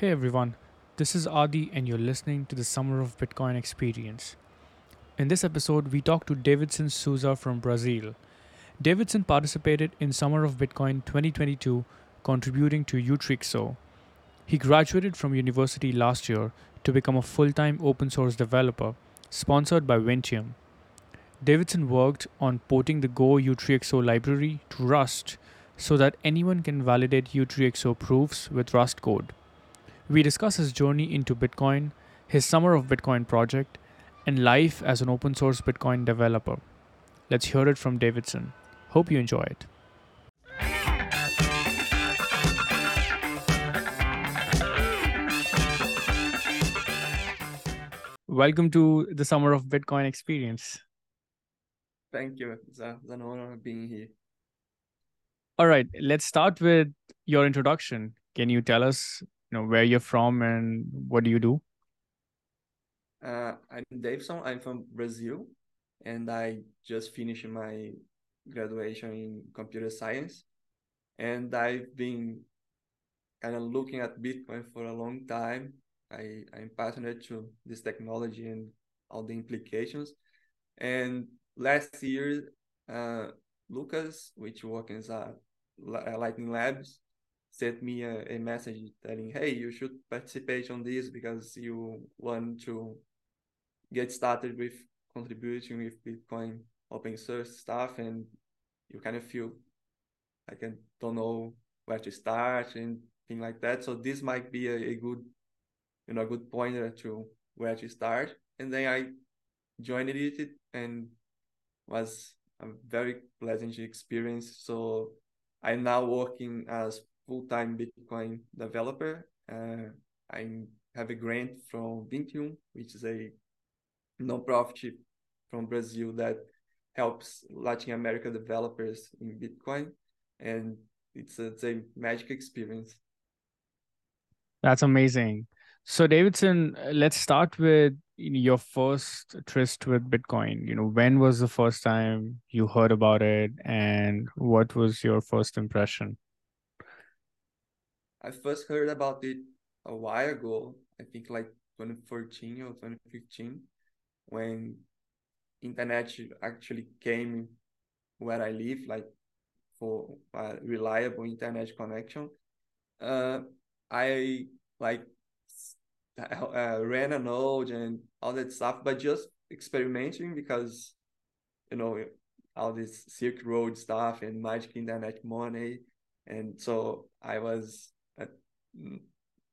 Hey everyone, this is Adi, and you're listening to the Summer of Bitcoin Experience. In this episode, we talk to Davidson Souza from Brazil. Davidson participated in Summer of Bitcoin 2022, contributing to Utreexo. He graduated from university last year to become a full time open source developer, sponsored by Vinteum. Davidson worked on porting the Go Utreexo library to Rust so that anyone can validate Utreexo proofs with Rust code. We discuss his journey into Bitcoin, his Summer of Bitcoin project, and life as an open source Bitcoin developer. Let's hear it from Davidson. Hope you enjoy it. Welcome to the Summer of Bitcoin experience. Thank you. It's, a, it's an honor being here. All right, let's start with your introduction. Can you tell us, you know, where you're from and what do you do? Uh, I'm Davidson. I'm from Brazil, and I just finished my graduation in computer science. And I've been kind of looking at Bitcoin for a long time. I, I'm passionate to this technology and all the implications. And last year, uh, Lucas, which works at Lightning Labs, sent me a, a message telling, "Hey, you should participate on this because you want to get started with contributing with Bitcoin open source stuff, and you kind of feel like I don't know where to start and things like that. So this might be a, a good, you know, a good pointer to where to start. And then I joined it and was a very pleasant experience. So I'm now working as full-time Bitcoin developer. Uh, I have a grant from Vinteum, which is a non-profit from Brazil that helps Latin America developers in Bitcoin, and it's a, it's a magic experience. That's amazing. So, Davidson, let's start with your first tryst with Bitcoin. You know, when was the first time you heard about it, and what was your first impression? I first heard about it a while ago. I think like 2014 or 2015, when internet actually came where I live, like for a reliable internet connection. Uh, I like uh, ran a node and all that stuff, but just experimenting because, you know, all this Silk Road stuff and magic internet money. And so I was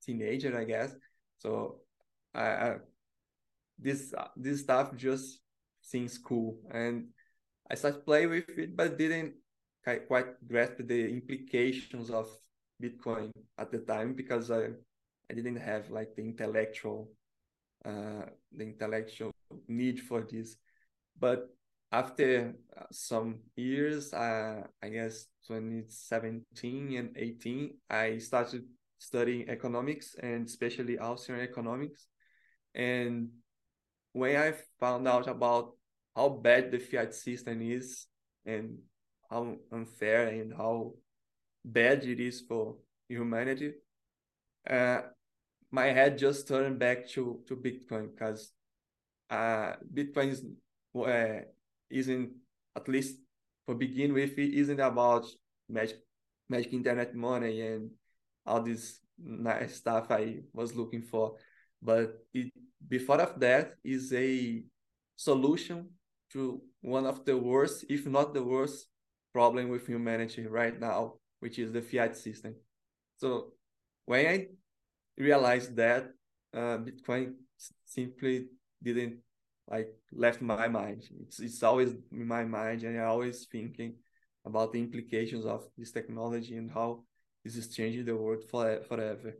teenager, I guess. So I, I this this stuff just seems cool, and I started playing with it, but didn't quite grasp the implications of Bitcoin at the time because I I didn't have like the intellectual uh, the intellectual need for this. But after uh, some years, uh, I guess 2017 and 18, I started studying economics and especially Austrian economics. And when I found out about how bad the fiat system is and how unfair and how bad it is for humanity, uh, my head just turned back to to Bitcoin because uh, Bitcoin is, uh, isn't at least for begin with it isn't about magic magic internet money and all this nice stuff I was looking for, but it before of that is a solution to one of the worst, if not the worst, problem with humanity right now, which is the fiat system. So when I realized that uh, Bitcoin simply didn't like left my mind. It's it's always in my mind, and I'm always thinking about the implications of this technology and how this is changing the world for forever.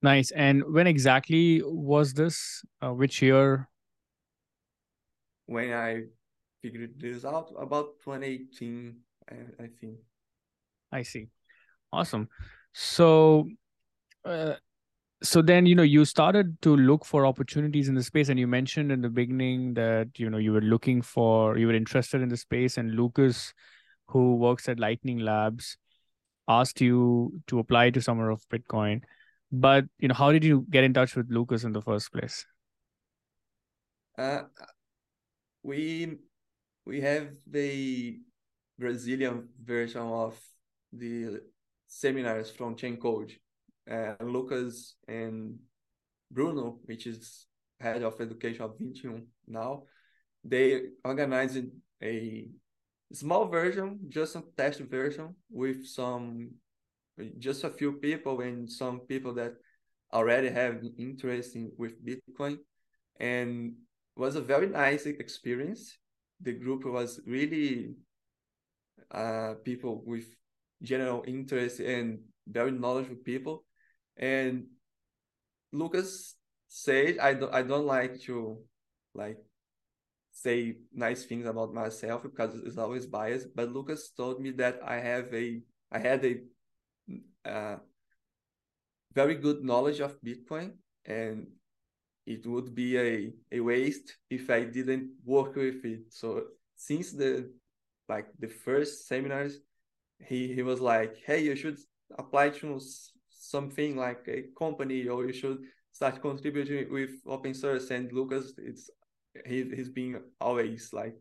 Nice. And when exactly was this? Uh, which year? When I figured this out, about 2018, I, I think. I see. Awesome. So, uh, so then you know you started to look for opportunities in the space, and you mentioned in the beginning that you know you were looking for you were interested in the space, and Lucas, who works at Lightning Labs, asked you to apply to Summer of Bitcoin. But you know, how did you get in touch with Lucas in the first place? Uh, we we have the Brazilian version of the seminars from Chaincode. Uh, Lucas and Bruno, which is head of education of 21 now, they organized a small version, just a test version with some, just a few people and some people that already have interest in with Bitcoin, and was a very nice experience. The group was really uh, people with general interest and very knowledgeable people, and Lucas said, "I don't, I don't like to like say nice things about myself because it's always biased. But Lucas told me that I have a I had a uh, very good knowledge of Bitcoin and it would be a, a waste if I didn't work with it. So since the like the first seminars, he, he was like, hey, you should apply to something like a company or you should start contributing with open source and Lucas it's he he's been always like,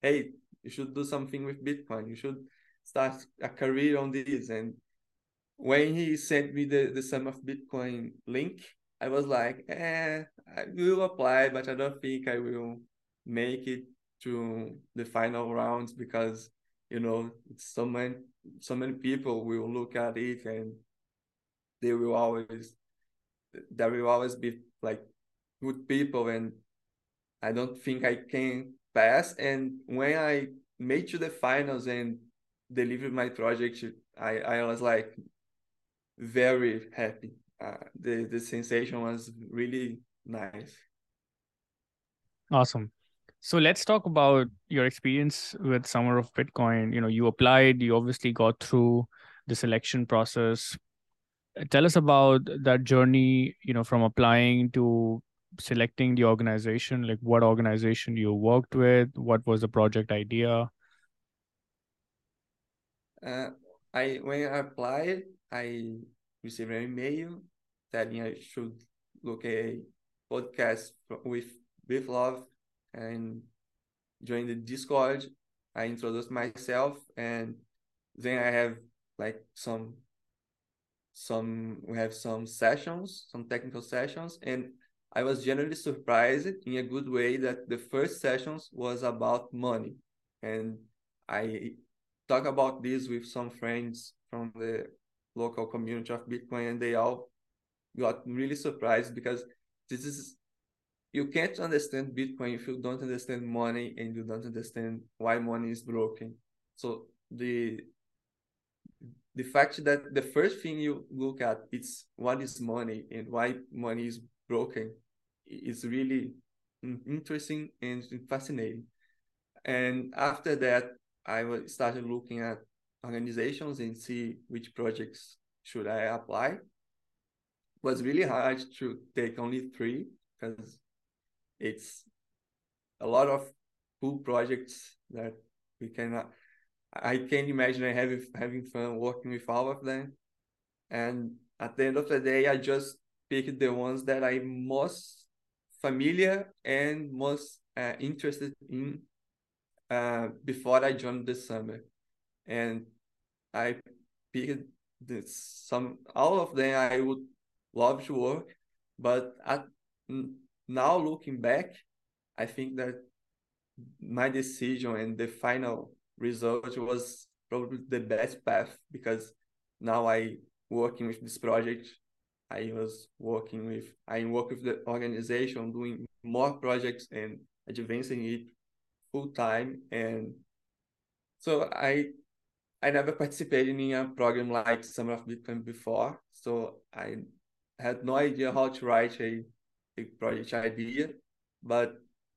hey, you should do something with Bitcoin. You should start a career on this. And when he sent me the, the Summer of Bitcoin link, I was like, eh, I will apply, but I don't think I will make it to the final rounds because you know so many so many people will look at it and they will always there will always be like good people and I don't think I can pass. And when I made to the finals and delivered my project, I, I was like very happy. Uh, the the sensation was really nice. Awesome. So let's talk about your experience with Summer of Bitcoin. You know, you applied, you obviously got through the selection process. Tell us about that journey, you know, from applying to selecting the organization like what organization you worked with what was the project idea? Uh, i when i applied i received an email telling i should look a podcast with with love and join the discord. I introduced myself and then i have like some some we have some sessions some technical sessions and I was generally surprised in a good way that the first sessions was about money. And I talk about this with some friends from the local community of Bitcoin, and they all got really surprised because this is you can't understand Bitcoin if you don't understand money and you don't understand why money is broken. So the the fact that the first thing you look at is what is money and why money is broken is really interesting and fascinating. And after that, I started looking at organizations and see which projects should I apply. It was really hard to take only three because it's a lot of cool projects that we cannot. I can't imagine having having fun working with all of them. And at the end of the day, I just picked the ones that I most familiar and most uh, interested in uh, before I joined the summer. And I picked this, some, all of them I would love to work, but at, now looking back, I think that my decision and the final result was probably the best path because now I working with this project I was working with, I work with the organization doing more projects and advancing it full time. And so I, I never participated in a program like Summer of Bitcoin before. So I had no idea how to write a, a project idea, but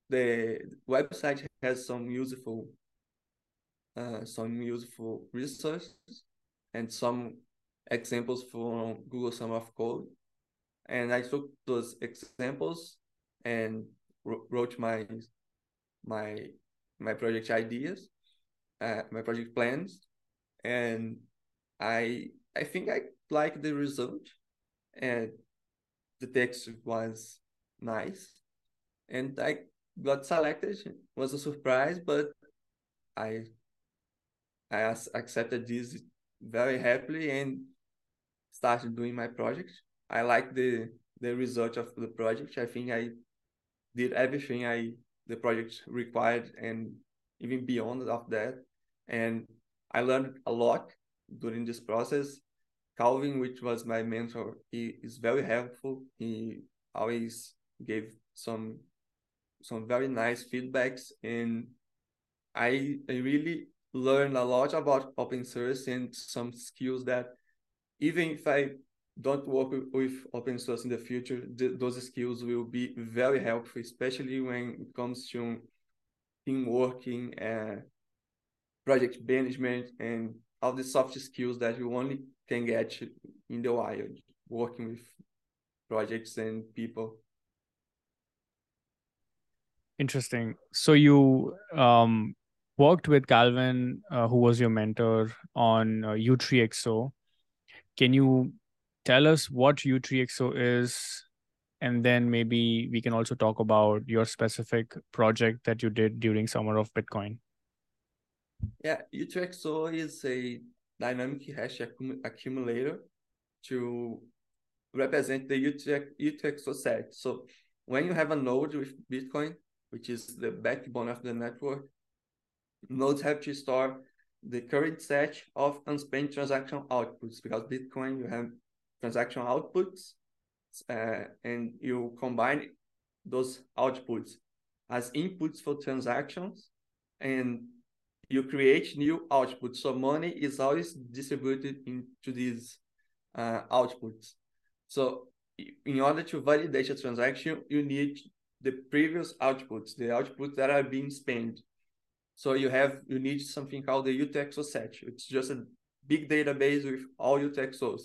the website has some useful, uh, some useful resources and some examples from Google Summer of Code. And I took those examples and wrote my my my project ideas, uh, my project plans, and I I think I like the result, and the text was nice, and I got selected. It was a surprise, but I I accepted this very happily and started doing my project. I like the the result of the project. I think I did everything I the project required and even beyond of that. And I learned a lot during this process. Calvin, which was my mentor, he is very helpful. He always gave some some very nice feedbacks and I, I really learned a lot about open source and some skills that even if I don't work with open source in the future, th those skills will be very helpful, especially when it comes to team working, uh, project management, and all the soft skills that you only can get in the wild, working with projects and people. Interesting. So you um, worked with Calvin, uh, who was your mentor on uh, Utreexo. Can you tell us what Utreexo is? And then maybe we can also talk about your specific project that you did during Summer of Bitcoin. Yeah, Utreexo is a dynamic hash accum accumulator to represent the UTXO set. So when you have a node with Bitcoin, which is the backbone of the network, nodes have to store the current set of unspent transaction outputs because Bitcoin, you have transaction outputs uh, and you combine those outputs as inputs for transactions and you create new outputs. So money is always distributed into these uh, outputs. So in order to validate a transaction, you need the previous outputs, the outputs that are being spent. So you have you need something called the UTXO set. It's just a big database with all UTXOs.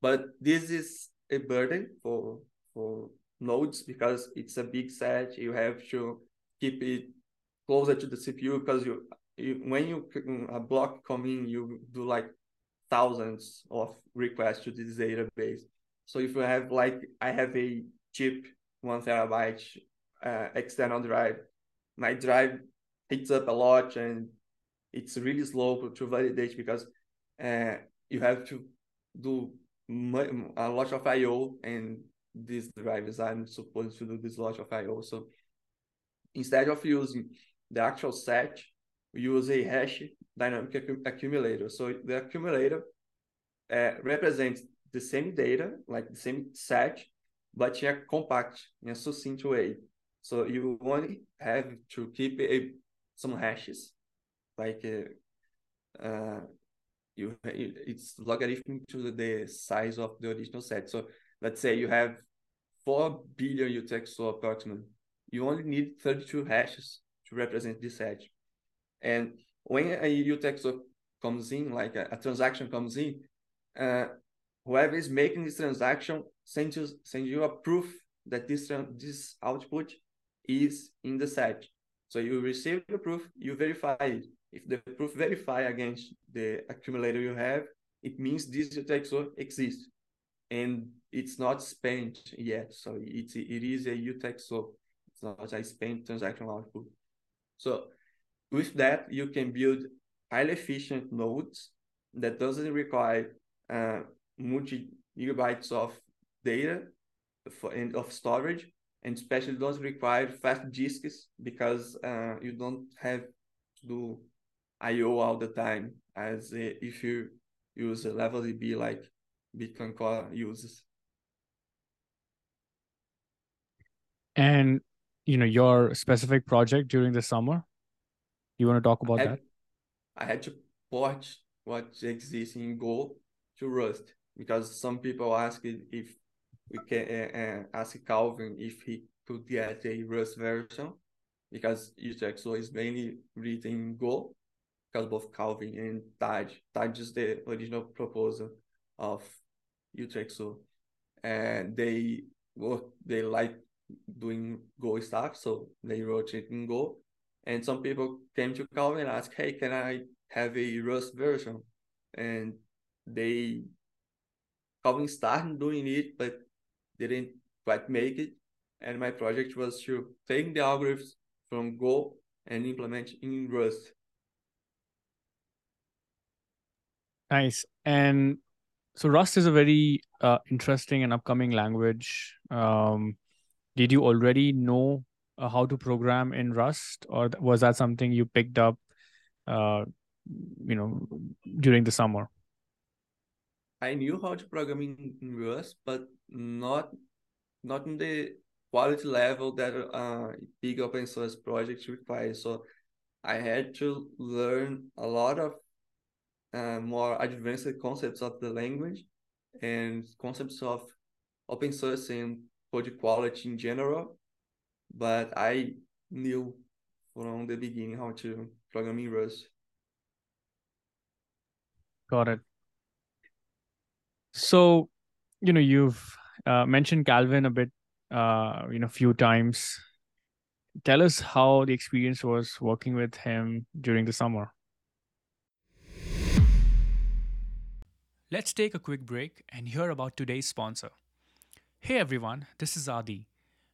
But this is a burden for for nodes because it's a big set. You have to keep it closer to the CPU because you, you when you a block come in, you do like thousands of requests to this database. So if you have like I have a chip one terabyte uh, external drive, my drive heats up a lot and it's really slow to validate because uh, you have to do a lot of I/O and these drivers aren't supposed to do this lot of I/O. So instead of using the actual set, we use a hash dynamic accumulator. So the accumulator uh, represents the same data, like the same set, but in a compact, in a succinct way. So you only have to keep a some hashes, like uh, uh, you it's logarithmic to the size of the original set. So let's say you have four billion UTXO approximately. You only need 32 hashes to represent this hash. And when a UTXO comes in, like a, a transaction comes in, uh, whoever is making this transaction sends you, you a proof that this, this output is in the set. So you receive the proof, you verify it. If the proof verify against the accumulator you have, it means this UTXO exists and it's not spent yet. So it's, it is a UTXO. It's not a spent transaction output. So with that, you can build highly efficient nodes that doesn't require uh, multi gigabytes of data for, and of storage and especially don't require fast disks because uh, you don't have to do I/O all the time as if you use a LevelDB like Bitcoin Core uses. And you know your specific project during the summer. You want to talk about I had, that? I had to port what exists in Go to Rust because some people ask if we can uh, ask Calvin if he could get a Rust version because Utreexo is mainly written in Go because both Calvin and Tadge, Tadge is the original proposal of Utreexo and they work, they like doing Go stuff, so they wrote it in Go. And some people came to Calvin and asked, hey, can I have a Rust version? And they Calvin started doing it, but didn't quite make it. And my project was to take the algorithms from Go and implement in Rust. Nice. And so Rust is a very uh, interesting and upcoming language. Um, did you already know uh, how to program in Rust, or was that something you picked up, uh, you know, during the summer? I knew how to program in, in Rust, but not not in the quality level that uh, big open source projects require. So I had to learn a lot of uh, more advanced concepts of the language and concepts of open source and code quality in general. But I knew from the beginning how to program in Rust. Got it. So, you know, you've uh, mentioned Calvin a bit, uh, you know, few times. Tell us how the experience was working with him during the summer. Let's take a quick break and hear about today's sponsor. Hey everyone, this is Adi.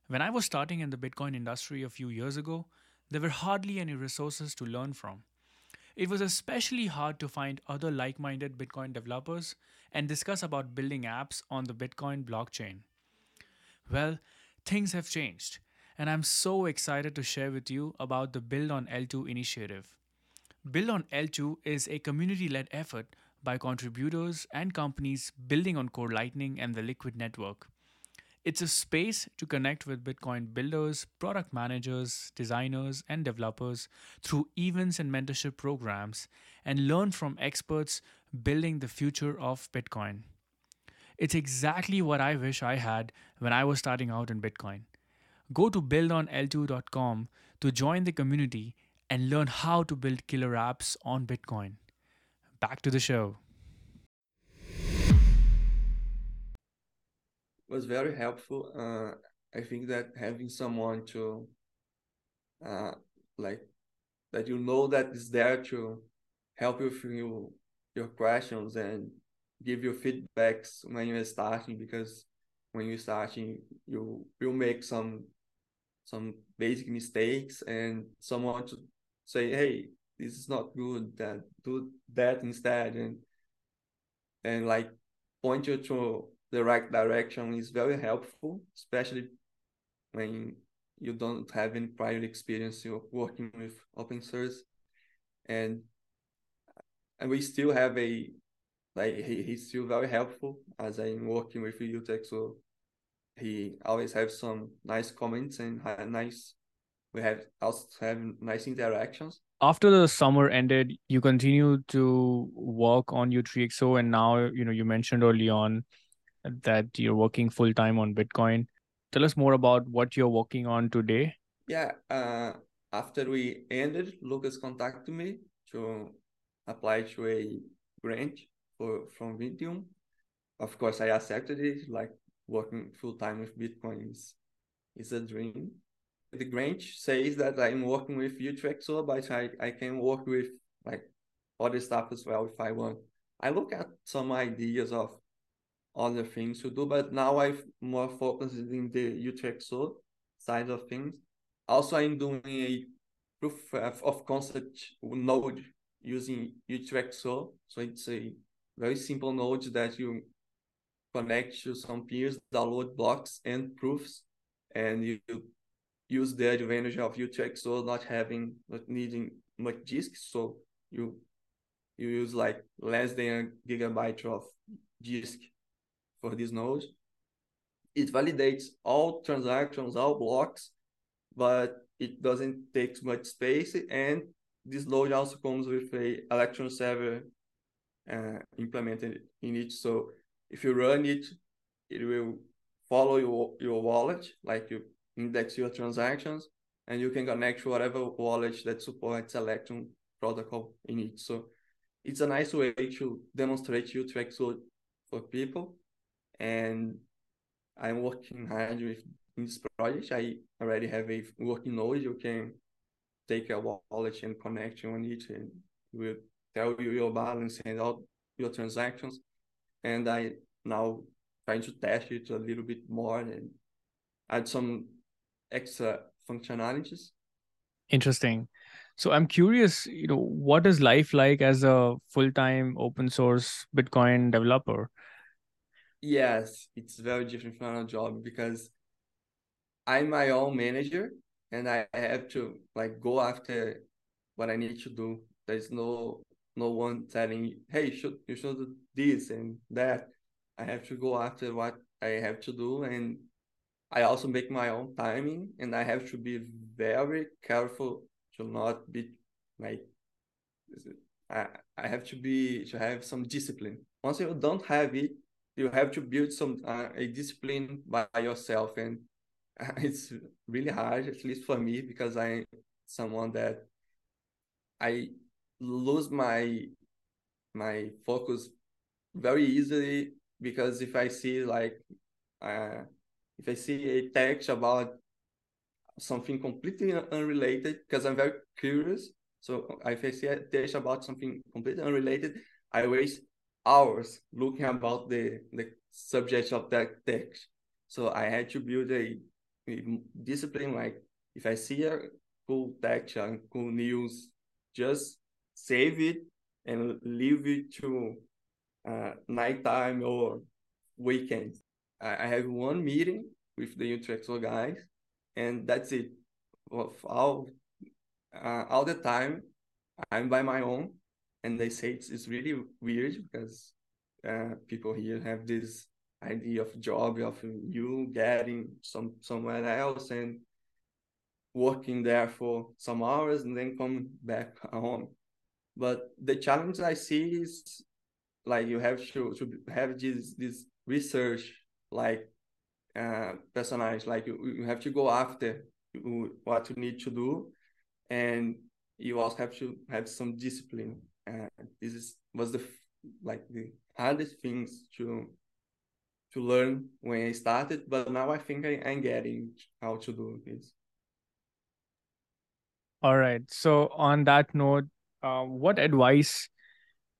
When I was starting in the Bitcoin industry a few years ago, there were hardly any resources to learn from. It was especially hard to find other like minded Bitcoin developers and discuss about building apps on the Bitcoin blockchain. Well, things have changed, and I'm so excited to share with you about the Build on L2 initiative. Build on L2 is a community led effort by contributors and companies building on Core Lightning and the Liquid network. It's a space to connect with Bitcoin builders, product managers, designers, and developers through events and mentorship programs and learn from experts building the future of Bitcoin. It's exactly what I wish I had when I was starting out in Bitcoin. Go to buildonl2.com to join the community and learn how to build killer apps on Bitcoin. Back to the show. Was very helpful. Uh, I think that having someone to, uh, like, that you know that is there to help you your, your questions and give you feedbacks when you're starting because when you're starting you will make some some basic mistakes and someone to say hey this is not good that do that instead and and like point you to the right direction is very helpful, especially when you don't have any prior experience of working with open source. And and we still have a like he, he's still very helpful as I'm working with Utreexo. So he always have some nice comments and nice we have also have nice interactions. After the summer ended, you continue to work on Utreexo and now you know you mentioned early on that you're working full time on Bitcoin. Tell us more about what you're working on today. Yeah, uh, after we ended, Lucas contacted me to apply to a grant for from Vinteum. Of course, I accepted it. Like working full time with Bitcoin is, is a dream. The grant says that I'm working with Utreexo, but I, I can work with like other stuff as well if I want. I look at some ideas of other things to do, but now I've more focused in the Utreexo side of things. Also, I'm doing a proof of concept node using Utreexo. So it's a very simple node that you connect to some peers, download blocks and proofs, and you use the advantage of Utreexo not having, not needing much disk. So you you use like less than a gigabyte of disk for this node. It validates all transactions, all blocks, but it doesn't take much space. And this node also comes with a Electrum server uh, implemented in it. So if you run it, it will follow your, your wallet, like you index your transactions, and you can connect to whatever wallet that supports Electrum protocol in it. So it's a nice way to demonstrate Utreexo for people and I'm working hard with this project. I already have a working node. You can take a wallet and connect on it, and will tell you your balance and all your transactions. and I now trying to test it a little bit more and add some extra functionalities. Interesting. So I'm curious, you know, what is life like as a full-time open source Bitcoin developer? Yes, it's very different from a job because I'm my own manager and I have to like go after what I need to do. There's no no one telling hey, you should you should do this and that. I have to go after what I have to do and I also make my own timing and I have to be very careful to not be like I, I have to be to have some discipline. Once you don't have it, you have to build some uh, a discipline by yourself and it's really hard at least for me because i'm someone that i lose my my focus very easily because if i see like uh, if i see a text about something completely unrelated because i'm very curious so if i see a text about something completely unrelated i waste hours looking about the the subject of that text so i had to build a discipline like if I see a cool text and cool news, just save it and leave it to uh, nighttime or weekends. I, I have one meeting with the Utreexo guys, and that's it. Of all uh, all the time, I'm by my own, and they say it's, it's really weird because uh, people here have this idea of job of you getting some somewhere else and working there for some hours and then come back home. But the challenge i see is like you have to, to have this this research like uh personalized like you, you have to go after what you need to do and you also have to have some discipline uh, this is was the like the hardest things to to learn when I started, but now I think I, am getting how to do this. All right. So on that note, uh, what advice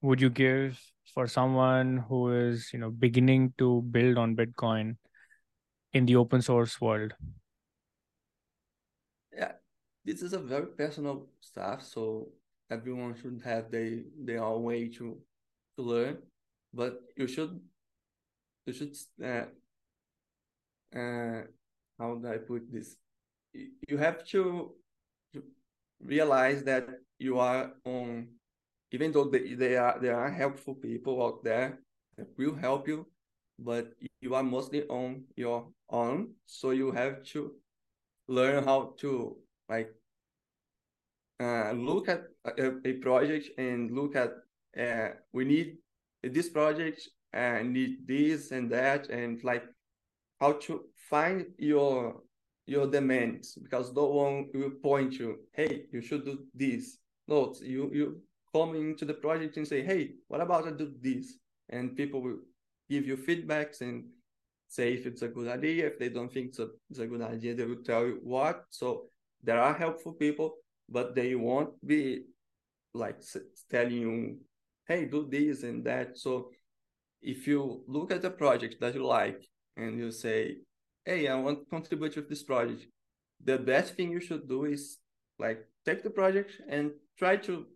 would you give for someone who is, you know, beginning to build on Bitcoin in the open source world? Yeah, this is a very personal stuff, so everyone should have their their own way to to learn, but you should you should uh, uh, how do I put this? You have to realize that you are on, even though they, they are there are helpful people out there that will help you, but you are mostly on your own. So you have to learn how to like uh, look at a, a project and look at uh, we need this project and need this and that and like how to find your your demands because no one will point you hey you should do this. No you you come into the project and say hey what about i do this? And people will give you feedbacks and say if it's a good idea if they don't think it's a, it's a good idea they will tell you what. So there are helpful people but they won't be like telling you hey do this and that so if you look at a project that you like and you say, hey, I want to contribute with this project, the best thing you should do is like take the project and try to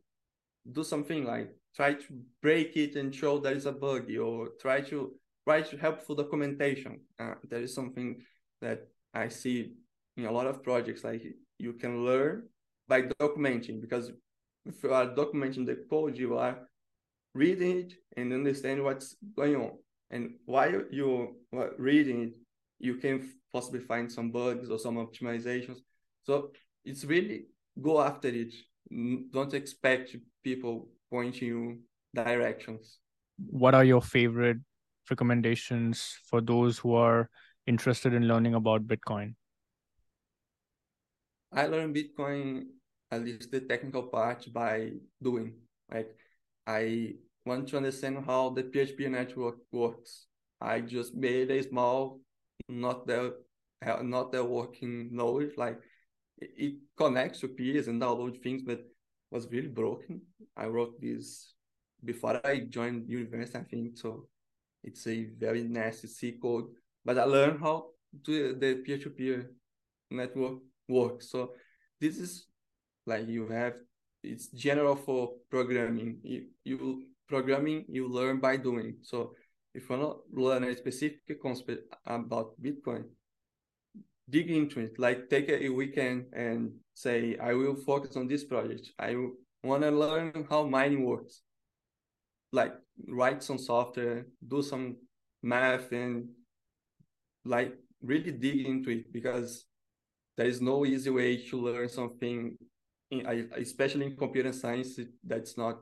do something like try to break it and show there is a bug or try to write helpful documentation. Uh, that is something that I see in a lot of projects. Like you can learn by documenting because if you are documenting the code, you are reading it and understand what's going on. And while you're reading it, you can possibly find some bugs or some optimizations. So it's really go after it. Don't expect people pointing you directions. What are your favorite recommendations for those who are interested in learning about Bitcoin? I learned Bitcoin, at least the technical part, by doing. Like I want to understand how the P2P network works. I just made a small, not the uh, not the working node. Like it, connects to peers and download things, but was really broken. I wrote this before I joined university, I think. So it's a very nasty C code, but I learned how to the peer-to-peer network works. So this is like you have it's general for programming. You, you programming you learn by doing. So if you want to learn a specific concept about Bitcoin, dig into it. Like take a weekend and say, I will focus on this project. I want to learn how mining works. Like write some software, do some math, and like really dig into it because there is no easy way to learn something, in, especially in computer science, that's not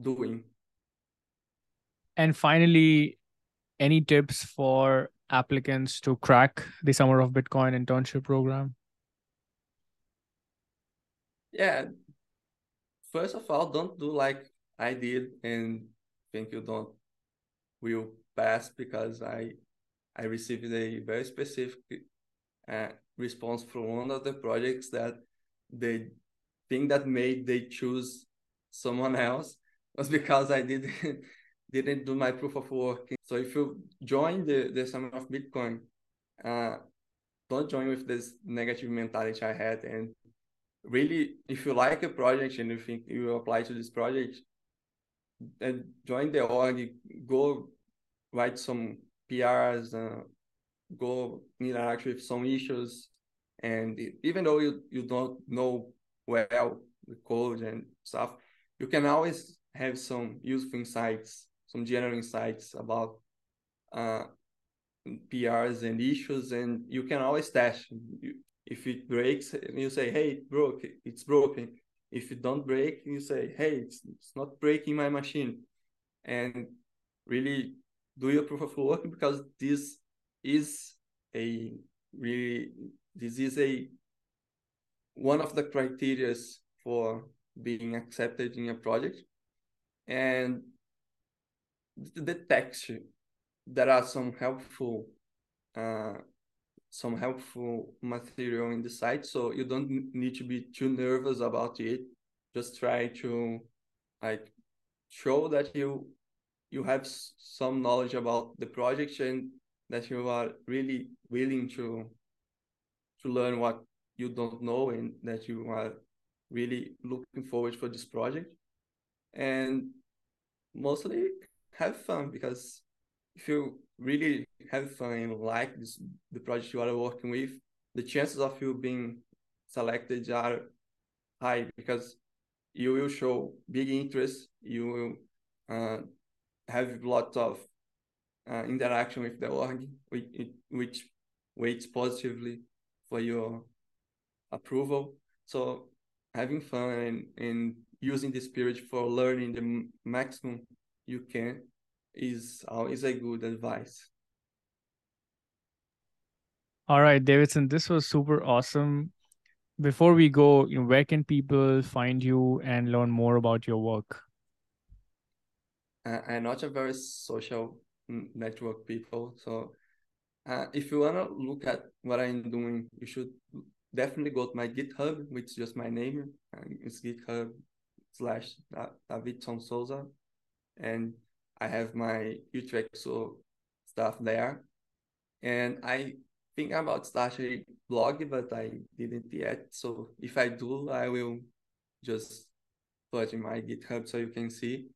doing. And finally, any tips for applicants to crack the Summer of Bitcoin internship program? Yeah. First of all, don't do like I did and think you don't will pass because I I received a very specific uh, response from one of the projects that the thing that made they choose someone else was because I didn't didn't do my proof of work. So if you join the, the Summer of Bitcoin, uh, don't join with this negative mentality I had. And really, if you like a project and you think you apply to this project, then join the org, go write some PRs, uh, go interact with some issues. And even though you, you don't know well the code and stuff, you can always have some useful insights some general insights about uh, PRs and issues, and you can always test. If it breaks, you say, "Hey, it broke. It's broken." If it don't break, you say, "Hey, it's, it's not breaking my machine," and really do your proof of work because this is a really this is a one of the criterias for being accepted in a project and the text there are some helpful uh, some helpful material in the site. So you don't need to be too nervous about it. Just try to like show that you you have some knowledge about the project and that you are really willing to to learn what you don't know and that you are really looking forward for this project and mostly have fun because if you really have fun and like this the project you are working with, the chances of you being selected are high because you will show big interest. You will uh, have lots of uh, interaction with the org, which, which weights positively for your approval. So having fun and, and using this period for learning the maximum you can is always a good advice. All right, Davidson, this was super awesome. Before we go, you know, where can people find you and learn more about your work? I'm not a very social network people, so uh, if you wanna look at what I'm doing, you should definitely go to my GitHub, which is just my name. It's GitHub slash Davidson Souza, and I have my Utreexo stuff there. And I think about starting blog, but I didn't yet. So if I do, I will just put in my GitHub so you can see.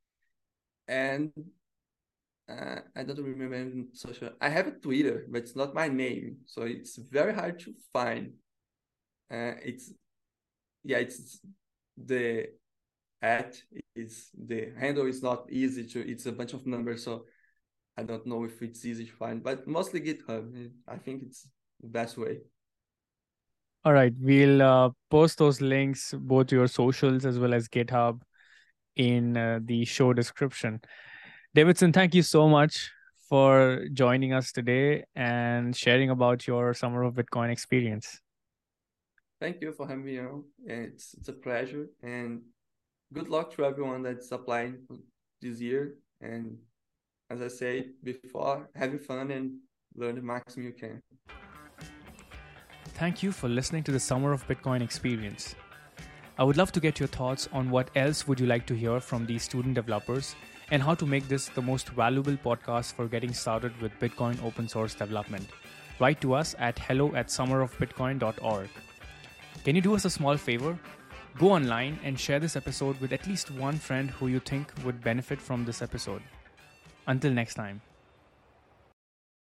And uh, I don't remember social. I have a Twitter, but it's not my name, so it's very hard to find. Uh, it's yeah, it's the at is the handle is not easy to it's a bunch of numbers so i don't know if it's easy to find but mostly github. I think it's the best way. All right we'll uh, post those links both your socials as well as github in uh, the show description. Davidson thank you so much for joining us today and sharing about your summer of bitcoin experience thank you for having me on it's, it's a pleasure and good luck to everyone that's applying this year. And as I said before, having fun and learn the maximum you can. Thank you for listening to the Summer of Bitcoin experience. I would love to get your thoughts on what else would you like to hear from these student developers and how to make this the most valuable podcast for getting started with Bitcoin open source development. Write to us at hello at summerofbitcoin.org. Can you do us a small favor? Go online and share this episode with at least one friend who you think would benefit from this episode. Until next time.